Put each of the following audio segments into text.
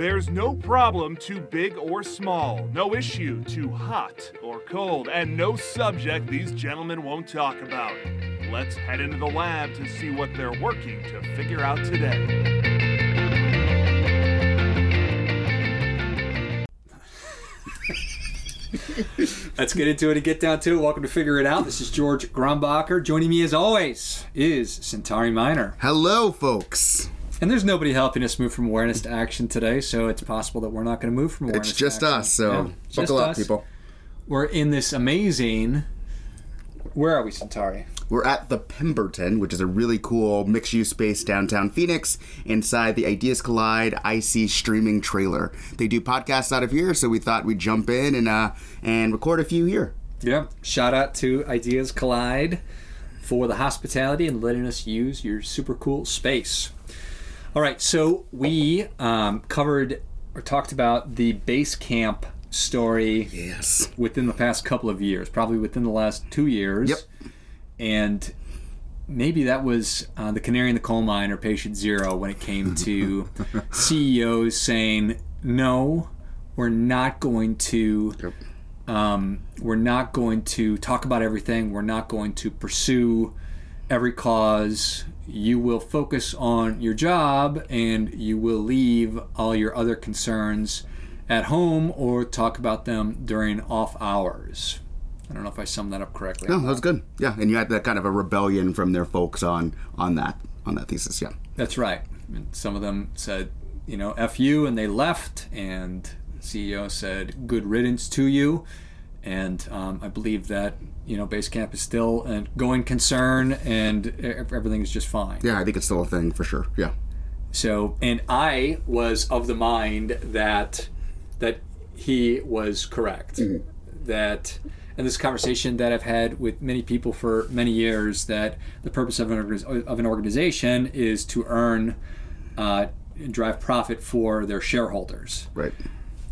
There's no problem too big or small, no issue too hot or cold, and no subject these gentlemen won't talk about. Let's head into the lab to see what they're working to figure out today. Let's get into it and get down to it. Welcome to Figure It Out. This is George Grombacher. Joining me as always is Centauri Minor. Hello, folks. And there's nobody helping us move from awareness to action today, so it's possible that we're not going to move from awareness It's just us, so Yeah, buckle just up, us. people. We're in this amazing. Where are we, Centauri? We're at the Pemberton, which is a really cool mixed use space downtown Phoenix inside the Ideas Collide IC streaming trailer. They do podcasts out of here, so we thought we'd jump in and uh, and record a few here. Yeah. Shout out to Ideas Collide for the hospitality and letting us use your super cool space. All right, so we um, covered or talked about the Basecamp story Yes. within the past couple of years, probably within the last two years. Yep. And maybe that was uh, the canary in the coal mine or patient zero when it came to CEOs saying, no, we're not going to. Yep. Um, we're not going to talk about everything. We're not going to pursue every cause. You will focus on your job and you will leave all your other concerns at home or talk about them during off hours. I don't know if I summed that up correctly. No, that was good. Yeah, and you had that kind of a rebellion from their folks on on that on that thesis. Yeah. That's right. And some of them said, you know, F you, and they left. And CEO said, good riddance to you. And um, I believe that, you know, Basecamp is still a going concern and everything is just fine. Yeah, I think it's still a thing for sure. Yeah. So, and I was of the mind that that he was correct. That, and this conversation that I've had with many people for many years, that the purpose of an of an organization is to earn, uh, and drive profit for their shareholders. Right.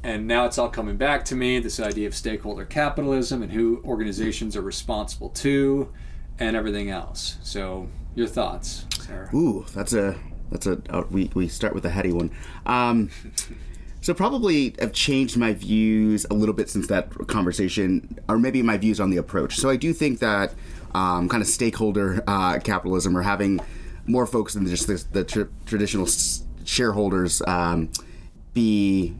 And now it's all coming back to me this idea of stakeholder capitalism and who organizations are responsible to, and everything else. So, your thoughts, Sarah? Ooh, that's a that's a uh, we we start with a heady one. Um, so probably i've changed my views a little bit since that conversation, or maybe my views on the approach. So I do think that um, kind of stakeholder uh, capitalism or having more folks than just the, the tr- traditional s- shareholders um, be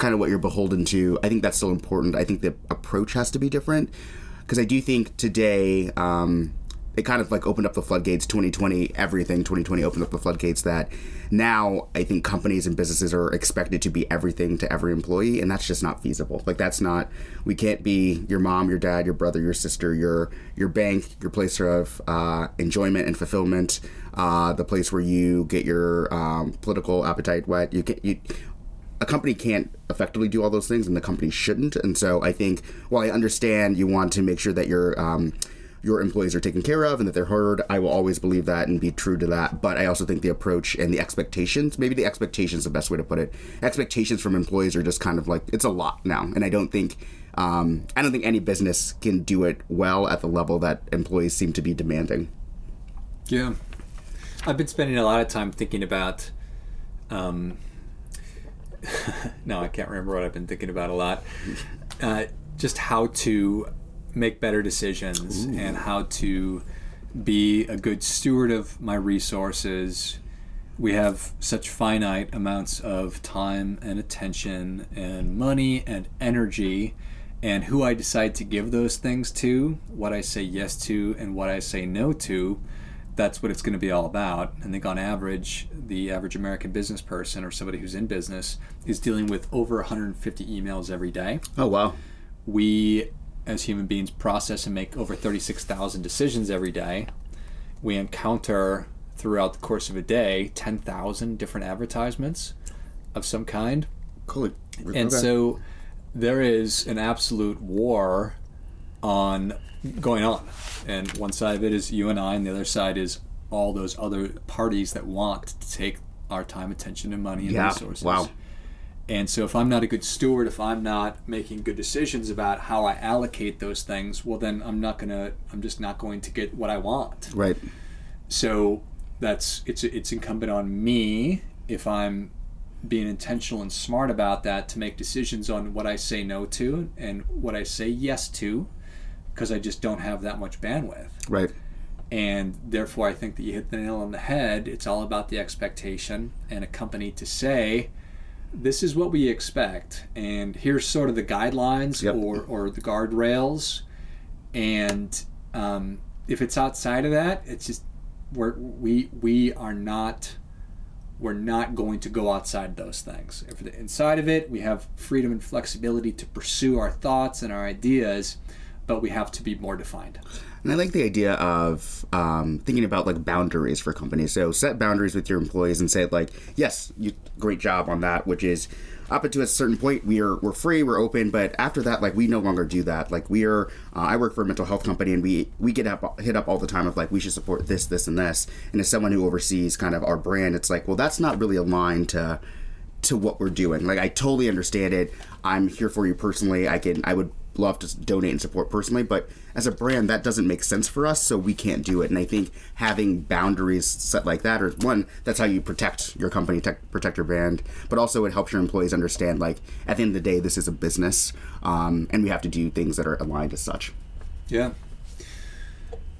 kind of what you're beholden to. I think that's still important. I think the approach has to be different because I do think today um, it kind of like opened up the floodgates. 2020, everything 2020 opened up the floodgates that now I think companies and businesses are expected to be everything to every employee, and that's just not feasible. Like that's not. We can't be your mom, your dad, your brother, your sister, your your bank, your place of uh, enjoyment and fulfillment, uh, the place where you get your um, political appetite wet. You can you a company can't effectively do all those things, and the company shouldn't. And so I think, while I understand you want to make sure that your um, your employees are taken care of and that they're heard, I will always believe that and be true to that. But I also think the approach and the expectations, maybe the expectations the best way to put it. Expectations from employees are just kind of like it's a lot now, and I don't think. Um, I don't think any business can do it well at the level that employees seem to be demanding. Yeah. I've been spending a lot of time thinking about. Um, no, I can't remember what I've been thinking about a lot. Uh, just how to make better decisions and how to be a good steward of my resources. We have such finite amounts of time and attention and money and energy. And who I decide to give those things to, what I say yes to, and what I say no to, that's what it's going to be all about. I think on average, the average American business person or somebody who's in business is dealing with over 150 emails every day. Oh wow! We, as human beings, process and make over 36,000 decisions every day. We encounter throughout the course of a day 10,000 different advertisements of some kind. Cool. And so there is an absolute war on going on. And one side of it is you and I, and the other side is all those other parties that want to take our time, attention, and money and Yeah, resources. wow. And so if I'm not a good steward, if I'm not making good decisions about how I allocate those things, well then I'm not gonna I'm just not going to get what I want. right. So that's it's it's incumbent on me if I'm being intentional and smart about that to make decisions on what I say no to and what I say yes to because I just don't have that much bandwidth. Right. And therefore, I think that you hit the nail on the head. It's all about the expectation and a company to say, this is what we expect, and here's sort of the guidelines Yep. or, or the guardrails. And um, if it's outside of that, it's just we're, we we are not we're not going to go outside those things. If inside of it, we have freedom and flexibility to pursue our thoughts and our ideas, but we have to be more defined. And I like the idea of um, thinking about like boundaries for companies. So set boundaries with your employees and say like, yes, you great job on that, which is up to a certain point we are we're free, we're open, but after that, like we no longer do that. Like we are, uh, I work for a mental health company, and we we get up hit up all the time of like we should support this, this, and this. And as someone who oversees kind of our brand, it's like, well, that's not really aligned to to what we're doing. Like I totally understand it. I'm here for you personally. I can I would love to donate and support personally, but as a brand that doesn't make sense for us, so we can't do it. And I think having boundaries set like that or one that's how you protect your company, tech, protect your brand, but also it helps your employees understand like at the end of the day this is a business um, and we have to do things that are aligned as such. Yeah.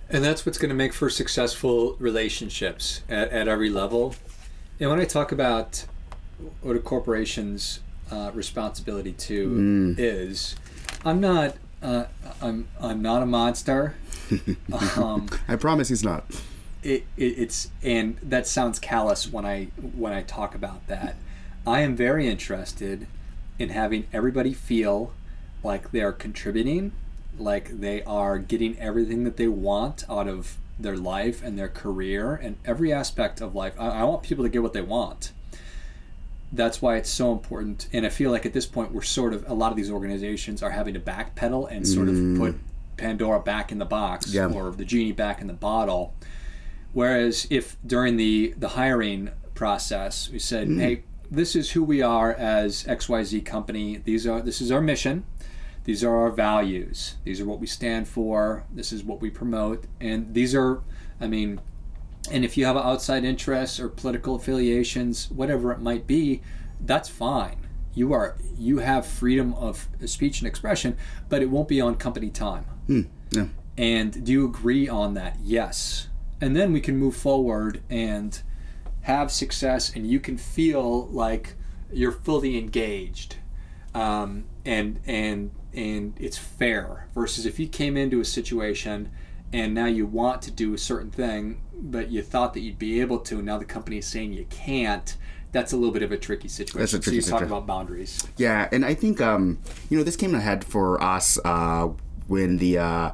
And that's what's going to make for successful relationships at, at every level. And when I talk about what a corporation's uh, responsibility to is, I'm not. Uh, I'm I'm not a monster. um, I promise he's not. it, it, it's and that sounds callous when I when I talk about that. I am very interested in having everybody feel like they are contributing, like they are getting everything that they want out of their life and their career and every aspect of life. I, I want people to get what they want. That's why it's so important. And I feel like at this point, we're sort of, a lot of these organizations are having to backpedal and sort of mm. put Pandora back in the box Yeah. or the genie back in the bottle. Whereas if during the, the hiring process, we said, mm. hey, this is who we are as XYZ company. These are this is our mission. These are our values. These are what we stand for. This is what we promote. And these are I mean, and if you have outside interests or political affiliations, whatever it might be, that's fine. You are you have freedom of speech and expression, but it won't be on company time. Yeah. And do you agree on that? Yes. And then we can move forward and have success, and you can feel like you're fully engaged, um, and and and it's fair. Versus if you came into a situation and now you want to do a certain thing, but you thought that you'd be able to, and now the company is saying you can't. That's a little bit of a tricky situation. That's a tricky so you talk situa- about boundaries. Yeah, and I think um, you know this came ahead for us uh, when the uh,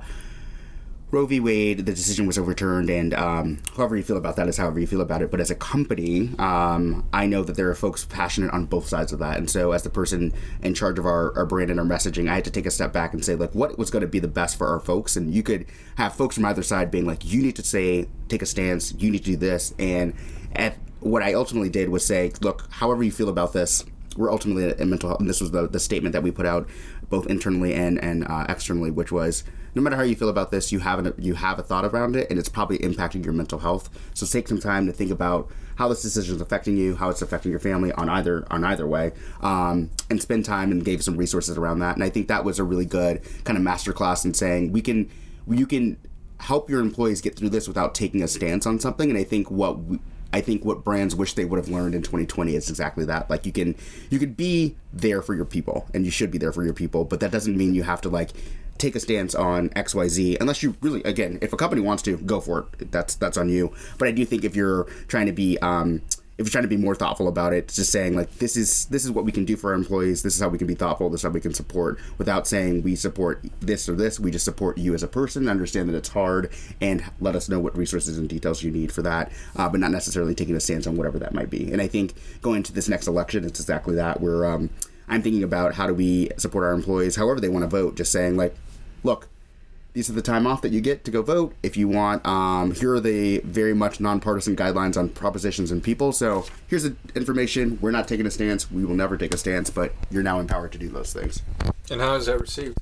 Roe v. Wade the decision was overturned, and um, however you feel about that is however you feel about it. But as a company, um, I know that there are folks passionate on both sides of that, and so as the person in charge of our, our brand and our messaging, I had to take a step back and say like, what was going to be the best for our folks? And you could have folks from either side being like, you need to say, take a stance, you need to do this, and at what I ultimately did was say, look, however you feel about this, we're ultimately in mental health, and this was the, the statement that we put out both internally and and uh, externally, which was no matter how you feel about this, you have an, you have a thought around it, and it's probably impacting your mental health. So take some time to think about how this decision is affecting you, how it's affecting your family on either on either way, um, and spend time and gave some resources around that. And I think that was a really good kind of masterclass in saying we can you can help your employees get through this without taking a stance on something. And I think what we, I think what brands wish they would have learned in 2020 is exactly that. Like you can you could be there for your people, and you should be there for your people, but that doesn't mean you have to like take a stance on X Y Z unless you really again if a company wants to go for it. That's that's on you. But I do think if you're trying to be um, if you're trying to be more thoughtful about it, just saying like this is this is what we can do for our employees. This is how we can be thoughtful. This is how we can support without saying we support this or this. We just support you as a person. Understand that it's hard and let us know what resources and details you need for that, uh, but not necessarily taking a stance on whatever that might be. And I think going into this next election, it's exactly that. Where um, I'm thinking about how do we support our employees, however they want to vote. Just saying like, look, these are the time off that you get to go vote. If you want, um, here are the very much nonpartisan guidelines on propositions and people. So here's the information. We're not taking a stance. We will never take a stance, but you're now empowered to do those things. And how is that received?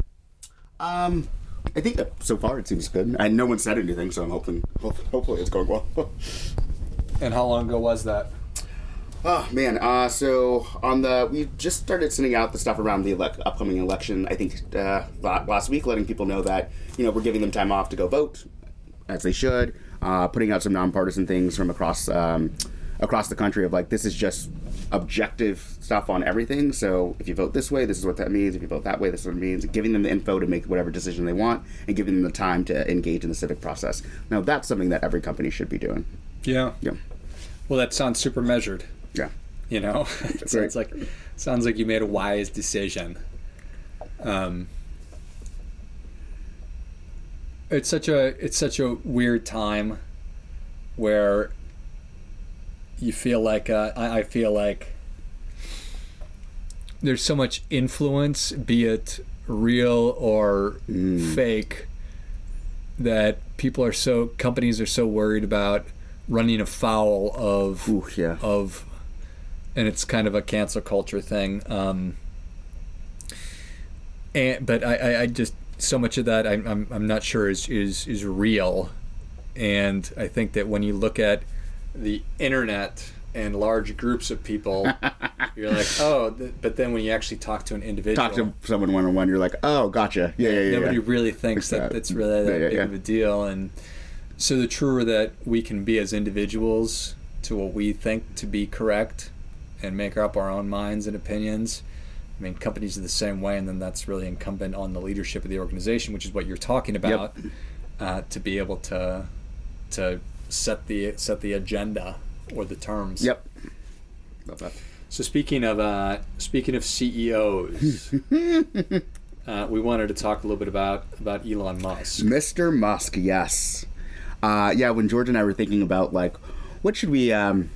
Um, I think that so far it seems good. And no one said anything, so I'm hoping, hopefully it's going well. And how long ago was that? Oh man, uh, so on the we just started sending out the stuff around the elec upcoming election. I think uh, last week, letting people know that you know we're giving them time off to go vote, as they should. Uh, putting out some nonpartisan things from across um, across the country of like this is just objective stuff on everything. So if you vote this way, this is what that means. If you vote that way, this is what it means. Giving them the info to make whatever decision they want, and giving them the time to engage in the civic process. Now that's something that every company should be doing. Yeah. Yeah, Well, that sounds super measured. Yeah. You know, it sounds like sounds like you made a wise decision. Um, it's such a it's such a weird time where you feel like uh, I, I feel like there's so much influence, be it real or fake, that people are so companies are so worried about running afoul of Ooh, yeah. of and it's kind of a cancel culture thing um and but i i, I just so much of that I'm, I'm i'm not sure is is is real and i think that when you look at the internet and large groups of people you're like oh th- but then when you actually talk to an individual Talk to someone one on one, you're like, oh, gotcha. Yeah, yeah, yeah. nobody yeah. really thinks that that. that's really that Yeah, big of a deal and so the truer that we can be as individuals to what we think to be correct and make up our own minds and opinions i mean companies are the same way and then that's really incumbent on the leadership of the organization which is what you're talking about uh, to be able to to set the set the agenda or the terms Yep. Love that. so speaking of uh, speaking of CEOs, uh, we wanted to talk a little bit about about Elon Musk. Mr. Musk, yes. Uh, yeah, when George and I were thinking about like, what should we, um,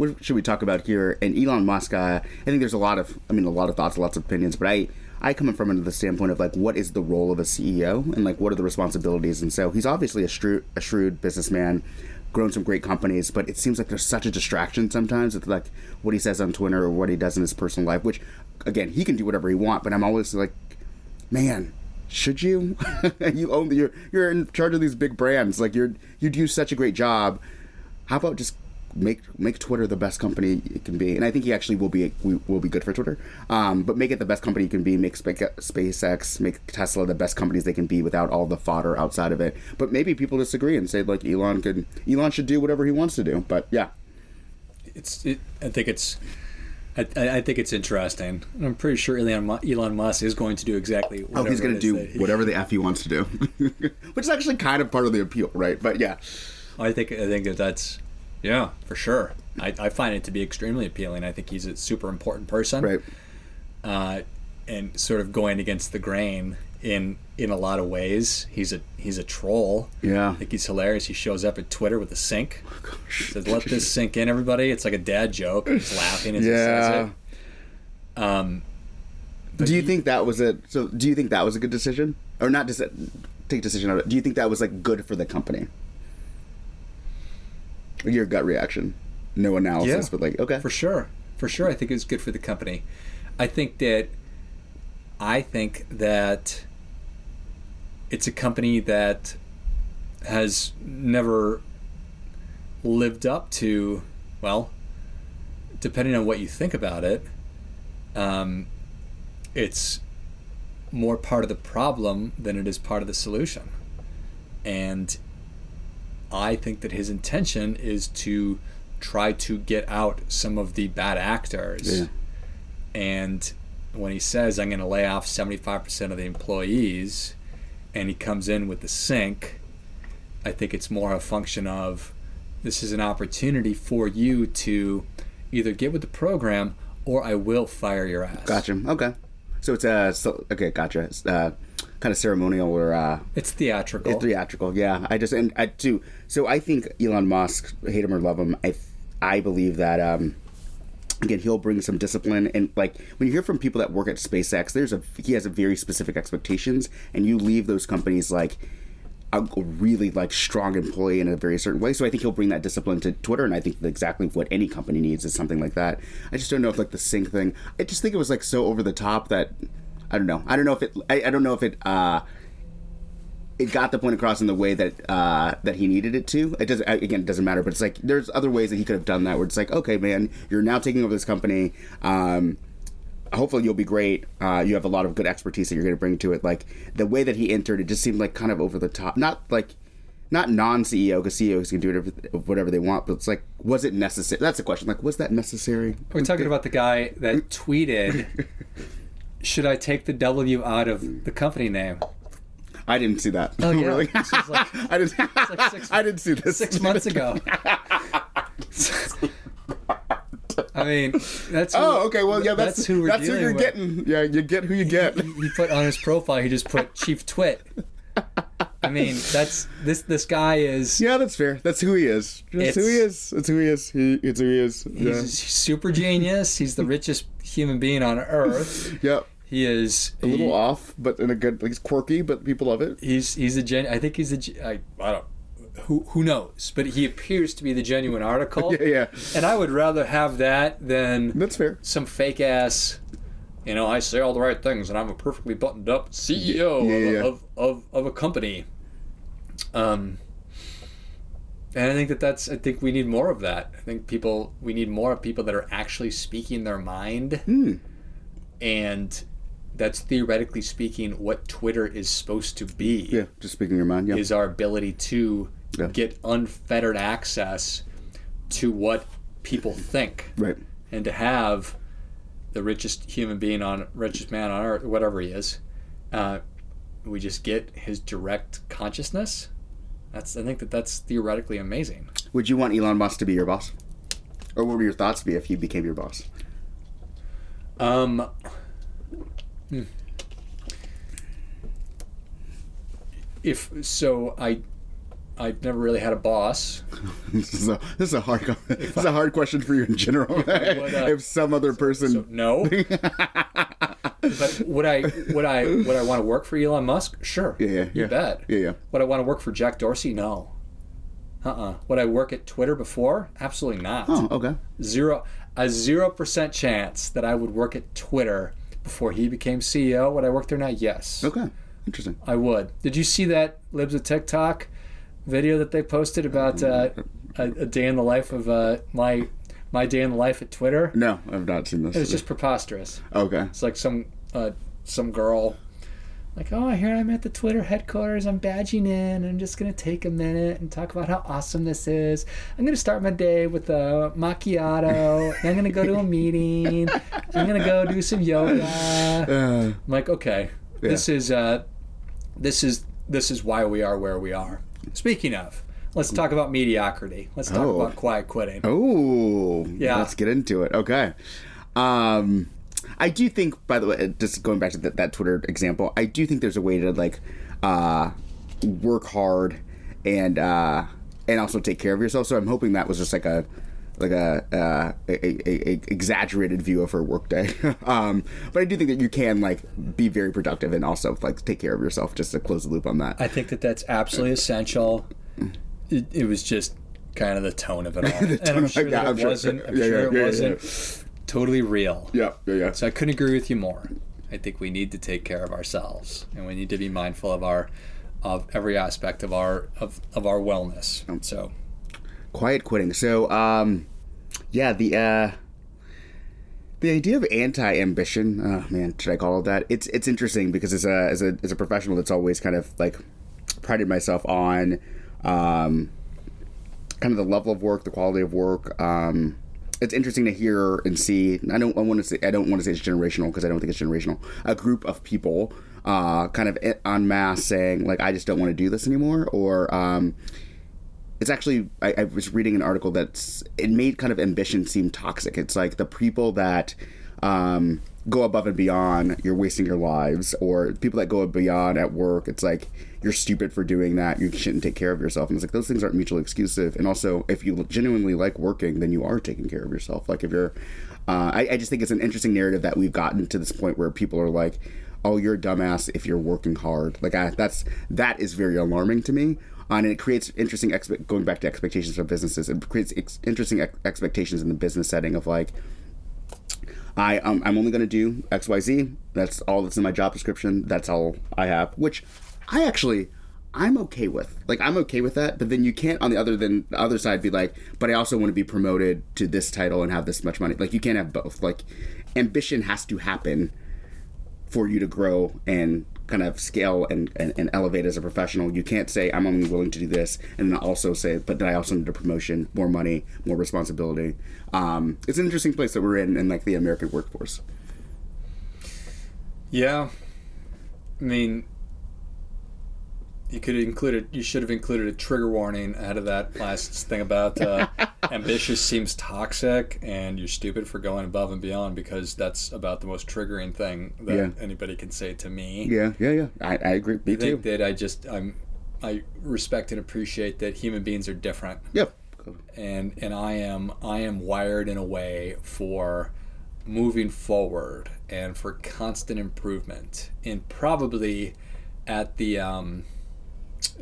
what should we talk about here? And Elon Musk, uh, I think there's a lot of, I mean, a lot of thoughts, lots of opinions, but I, I come from it the standpoint of like, what is the role of a CEO and like, what are the responsibilities? And so he's obviously a shrewd, a shrewd businessman, grown some great companies, but it seems like there's such a distraction sometimes with like what he says on Twitter or what he does in his personal life, which again, he can do whatever he want, but I'm always like, man, should you? you own you're you're in charge of these big brands. Like you're you do such a great job. How about just make make Twitter the best company it can be? And I think he actually will be will be good for Twitter. Um, but make it the best company it can be. Make SpaceX, make Tesla the best companies they can be without all the fodder outside of it. But maybe people disagree and say like Elon could Elon should do whatever he wants to do. But yeah, It's it, I think it's I, I I think it's interesting. I'm pretty sure Elon, Elon Musk is going to do exactly. oh, he's going to do that whatever the f he wants to do, which is actually kind of part of the appeal, right? But yeah. I think I think that that's yeah for sure. I, I find it to be extremely appealing. I think he's a super important person. Right. uh, and sort of going against the grain in in a lot of ways. He's a he's a troll. Yeah. I think he's hilarious. He shows up at Twitter with a sink. Oh, Says, "Let this sink in, everybody." It's like a dad joke. He's laughing as he Yeah. says it. Um, do you he- think that was a so? Do you think that was a good decision, or not? Just take decision out of it. Do you think that was like good for the company? Your gut reaction, no analysis, Yeah. but like okay, For sure. For sure. I think it's good for the company. I think that I think that it's a company that has never lived up to well, depending on what you think about it, um, it's more part of the problem than it is part of the solution. And I think that his intention is to try to get out some of the bad actors. Yeah. And when he says, I'm going to lay off 75% of the employees, and he comes in with the sink, I think it's more a function of this is an opportunity for you to either get with the program or I will fire your ass. gotcha. Okay, so it's a so, okay, gotcha. Uh, kind of ceremonial or uh, It's theatrical. It's theatrical, yeah. I just and I too. So I think Elon Musk, hate him or love him, I I believe that um, again he'll bring some discipline and like when you hear from people that work at SpaceX, there's a he has a very specific expectations, and you leave those companies like a really like strong employee in a very certain way. So I think he'll bring that discipline to Twitter, and I think exactly what any company needs is something like that. I just don't know if like the sink thing. I just think it was like so over the top that I don't know. I don't know if it. I, I don't know if it. uh it got the point across in the way that uh, that he needed it to. It doesn't again, it doesn't matter. But it's like there's other ways that he could have done that. Where it's like, okay, man, you're now taking over this company. Um, hopefully you'll be great. Uh, you have a lot of good expertise that you're going to bring to it. Like the way that he entered, it just seemed like kind of over the top. Not like not non CEO because CEOs can do whatever, whatever they want, but it's like, was it necessary? That's the question. Like, was that necessary? We're talking about the guy that tweeted, "Should I take the W out of the company name?" I didn't see that. Oh yeah, really? This was like I didn't. like six- I didn't see this. six months ago. I mean, that's who, Oh, okay. Well, yeah, that's, That's who we're that's who you're with. getting. Yeah, you get who you get. he put on his profile. He just put Chief Twit. I mean, that's this. This guy is. yeah, that's fair. That's who he is. That's who he is. That's who he is. He, it's who he is. He's Yeah. a super genius. He's the richest human being on earth. Yep. He is A little off, but in a good. Like, he's quirky, but people love it. He's he's a gen. I think he's a. ge- I, I don't. Who who knows? But he appears to be the genuine article. Yeah, yeah. And I would rather have that than That's fair. some fake ass. You know, I say all the right things, and I'm a perfectly buttoned up CEO Yeah, yeah, yeah. Of, of, of of a company. Um. And I think that that's. I think we need more of that. I think people. We need more of people that are actually speaking their mind. Hmm. And that's theoretically speaking what Twitter is supposed to be Yeah, just speaking your mind. Yeah. is our ability to Yeah. get unfettered access to what people think right. and to have the richest human being on richest man on earth whatever he is uh, we just get his direct consciousness that's i think that that's theoretically amazing Would you want Elon Musk to be your boss? Or what would your thoughts be if he became your boss? um hmm. if so i i've never really had a boss this is a this is a hard this is a hard question for you in general. uh, if some other person, So no. But would I would I would I want to work for Elon Musk? Sure. yeah, yeah, You yeah. bet. yeah, yeah. Would I want to work for Jack Dorsey? No. Uh-uh. Would I work at Twitter before? Absolutely not. Oh, okay. Zero a zero percent chance that I would work at Twitter before he became CEO. Would I work there now? Yes. Okay. Interesting. I would. Did you see that Libs of TikTok video that they posted about uh, a, a day in the life of uh, my my day in the life at Twitter? No, I've not seen this. It was just preposterous. okay. It's like some uh, some girl, like, oh, here I'm at the Twitter headquarters. I'm badging in. I'm just gonna take a minute and talk about how awesome this is. I'm gonna start my day with a macchiato. I'm gonna go to a meeting. I'm gonna go do some yoga. Uh, I'm like, okay, this is uh, this is this is why we are where we are. Speaking of, let's talk about mediocrity. Let's talk Oh. about quiet quitting. oh, Yeah. Let's get into it. Okay. Um, I do think, by the way, just going back to that, that Twitter example, I do think there's a way to like uh, work hard and uh, and also take care of yourself. So I'm hoping that was just like a like a, uh, a, a, a exaggerated view of her workday. um, but I do think that you can like be very productive and also like take care of yourself. Just to close the loop on that. I think that that's absolutely essential. It, it was just kind of the tone of it all, and I'm sure yeah, that I'm it wasn't. I'm Yeah, sure yeah, it wasn't totally real. yeah, yeah, yeah. So I couldn't agree with you more. I think we need to take care of ourselves, and we need to be mindful of our of every aspect of our of, of our wellness. So quiet quitting. So, um, yeah, the uh, the idea of anti-ambition. Oh man, should I call it that? It's it's interesting because as a as a as a professional that's always kind of like prided myself on um, kind of the level of work, the quality of work. Um, it's interesting to hear and see. I don't I want to say I don't want to say it's generational because I don't think it's generational. A group of people uh, kind of en masse saying like I just don't want to do this anymore, or um, it's actually I, I was reading an article that's it made kind of ambition seem toxic. It's like the people that um, go above and beyond, you're wasting your lives, or people that go beyond at work, it's like you're stupid for doing that. You shouldn't take care of yourself. And it's like those things aren't mutually exclusive. And also, if you genuinely like working, then you are taking care of yourself. Like if you're, uh, I, I just think it's an interesting narrative that we've gotten to this point where people are like, "Oh, you're a dumbass if you're working hard." Like I, that's that is very alarming to me. Uh, and it creates interesting expe- going back to expectations for businesses. It creates ex- interesting ex- expectations in the business setting of like, I um, I'm only going to do X Y Z. That's all that's in my job description. That's all I have. Which I actually I'm okay with. Like I'm okay with that, but then you can't on the other than the other side be like, but I also want to be promoted to this title and have this much money. Like you can't have both. Like ambition has to happen for you to grow and kind of scale and, and, and elevate as a professional. You can't say I'm only willing to do this and then also say, but then I also need a promotion, more money, more responsibility. Um, it's an interesting place that we're in in like the American workforce. Yeah. I mean, you could have included. You should have included a trigger warning ahead of that last thing about uh, ambitious seems toxic and you're stupid for going above and beyond because that's about the most triggering thing that Yeah. anybody can say to me. Yeah, yeah, yeah. I, I agree. Me I think too. that I just I'm I respect and appreciate that human beings are different Yep. and and I am I am wired in a way for moving forward and for constant improvement and probably at the um,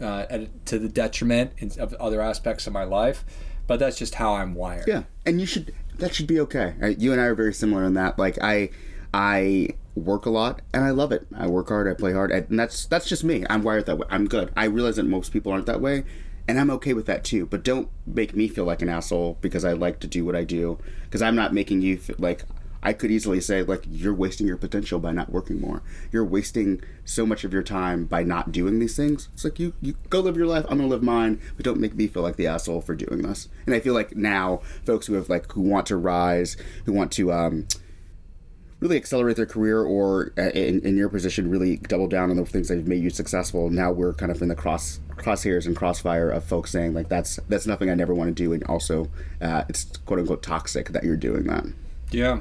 uh, at, to the detriment of other aspects of my life but that's just how I'm wired Yeah, and you should. That should be okay. Right? You and I are very similar in that. Like I, I work a lot and I love it. I work hard. I play hard, and that's that's just me. I'm wired that way. I'm good. I realize that most people aren't that way, and I'm okay with that too. But don't make me feel like an asshole because I like to do what I do. Because I'm not making you feel like. I could easily say like you're wasting your potential by not working more. You're wasting so much of your time by not doing these things. It's like you you go live your life. I'm gonna live mine, but don't make me feel like the asshole for doing this. And I feel like now folks who have like who want to rise, who want to um, really accelerate their career, or uh, in, in your position, really double down on the things that have made you successful. Now we're kind of in the cross crosshairs and crossfire of folks saying like that's that's nothing I never want to do, and also uh, it's quote unquote toxic that you're doing that. yeah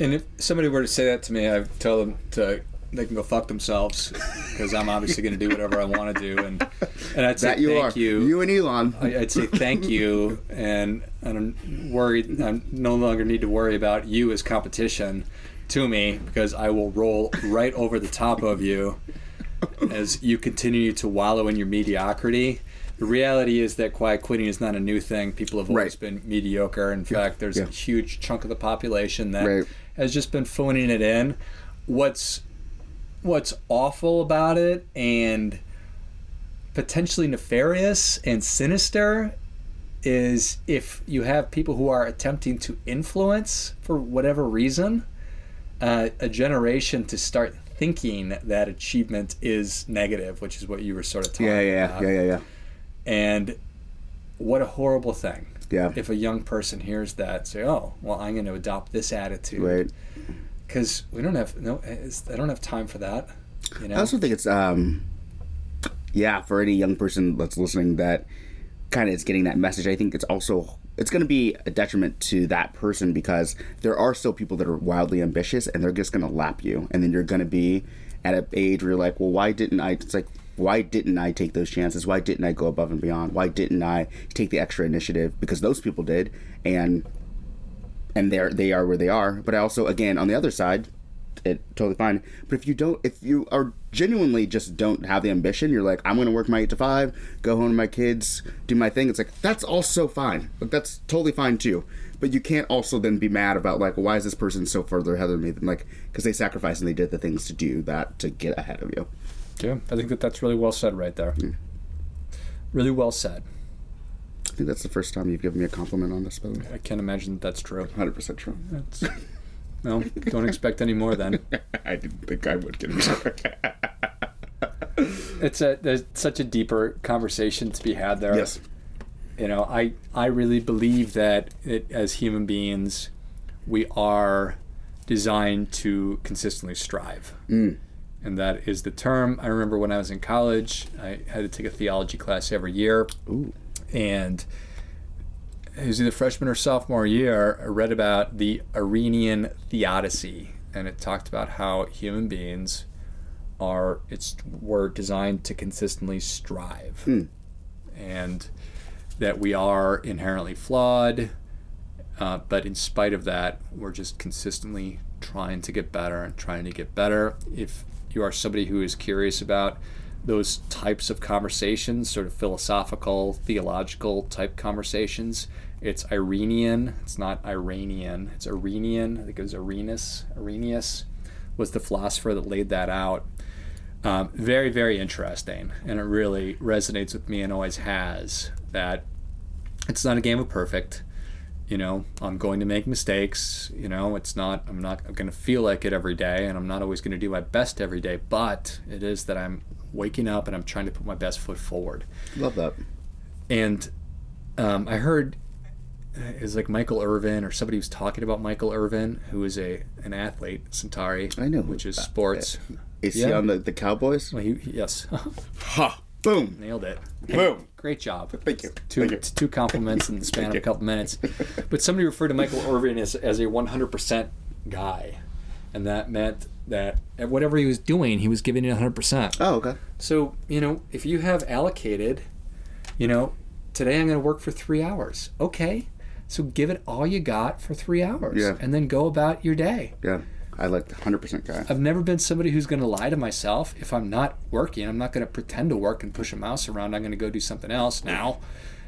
and if somebody were to say that to me I'd tell them to they can go fuck themselves because I'm obviously going to do whatever I want to do and and I'd say That you thank are. you You and Elon. I'd say thank you, and I'm worried. I no longer need to worry about you as competition to me because I will roll right over the top of you as you continue to wallow in your mediocrity. The reality is that quiet quitting is not a new thing. People have always Right. been mediocre. In fact, there's Yeah. a huge chunk of the population that Right. Has just been phoning it in. What's what's awful about it and potentially nefarious and sinister is if you have people who are attempting to influence for whatever reason uh, a generation to start thinking that achievement is negative which is what you were sort of talking yeah, yeah, about yeah, yeah, yeah. and what a horrible thing Yeah. if a young person hears that say oh well i'm going to adopt this attitude Right. because we don't have no it's, i don't have time for that you know I also think it's um yeah, for any young person that's listening that kind of is getting that message, I think it's also it's going to be a detriment to that person because there are still people that are wildly ambitious and they're just going to lap you and then you're going to be at an age where you're like, "Well, why didn't I?" It's like why didn't I take those chances? Why didn't I go above and beyond? Why didn't I take the extra initiative? Because those people did, and and they're they are where they are. But I also, again, on the other side, it totally fine. But if you don't, if you are genuinely just don't have the ambition, you're like, I'm going to work my eight to five, go home to my kids, do my thing. It's like that's also fine. Like that's totally fine too. But you can't also then be mad about like, why is this person so further ahead of me than like because they sacrificed and they did the things to do that to get ahead of you. Yeah i think that that's really well said right there really well said I think that's the first time you've given me a compliment on this, by the way. i can't imagine that that's true 100 percent true. That's, no, don't expect any more then. I didn't think I would get it. It's a there's such a deeper conversation to be had there. yes. You know, I I really believe that it, as human beings, we are designed to consistently strive. Mm. And that is the term. I remember when I was in college, I had to take a theology class every year. Ooh. and it was either freshman or sophomore year, I read about the Arenian theodicy, and it talked about how human beings are it's were designed to consistently strive, Hmm. and that we are inherently flawed, uh, but in spite of that, we're just consistently trying to get better and trying to get better. If you are somebody who is curious about those types of conversations, sort of philosophical, theological type conversations, it's Irenian. It's not Iranian. It's Irenian. I think it was Arenas. Irenaeus was the philosopher that laid that out. Um, very, very interesting, and it really resonates with me and always has. That it's not a game of perfect. You know, I'm going to make mistakes. You know, it's not. I'm not going to feel like it every day, and I'm not always going to do my best every day. But it is that I'm waking up and I'm trying to put my best foot forward. Love that. And um, I heard it was like Michael Irvin or somebody was talking about Michael Irvin, who is a an athlete, Centauri. I know. which is sports. Is he on the, the Cowboys? Well, he, he- yes, Ha! Boom! nailed it. Boom! Great job. Thank you. Two, Thank you. two compliments in the span of a couple minutes. But somebody referred to Michael Irvin as, as a 100% guy. And that meant that at whatever he was doing, he was giving it 100%. Oh, okay. So, you know, if you have allocated, you know, today I'm going to work for three hours. Okay. So give it all you got for three hours. Yeah. And then go about your day. Yeah. I like the 100% guy. I've never been somebody who's going to lie to myself. If I'm not working, I'm not going to pretend to work and push a mouse around. I'm going to go do something else. Now,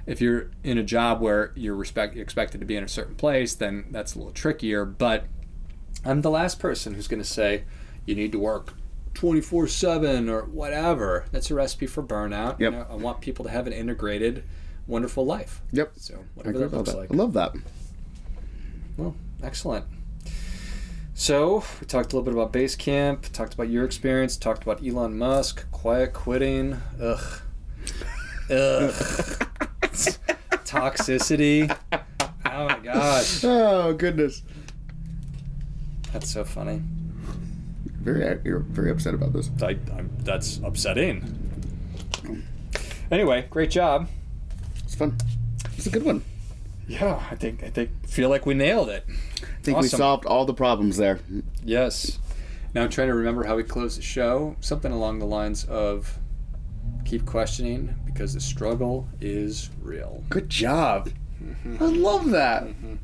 if you're in a job where you're respect, you're expected to be in a certain place, then that's a little trickier. But I'm the last person who's going to say you need to work 24 7 or whatever. That's a recipe for burnout. You know, I want people to have an integrated, wonderful life. Yep. So, I whatever that looks that. like. I love that. Well, excellent. So we talked a little bit about Basecamp, talked about your experience, talked about Elon Musk, quiet quitting, ugh, ugh, toxicity. Oh my gosh, Oh, goodness. that's so funny. Very, uh, you're very upset about this. I, I'm, that's upsetting. Anyway, great job. It's fun. It's a good one. Yeah, I think I think feel like we nailed it. I think we solved all the problems there. Yes. Now I'm trying to remember how we closed the show. Something along the lines of keep questioning because the struggle is real. Good job. Mm-hmm. I love that. Mm-hmm.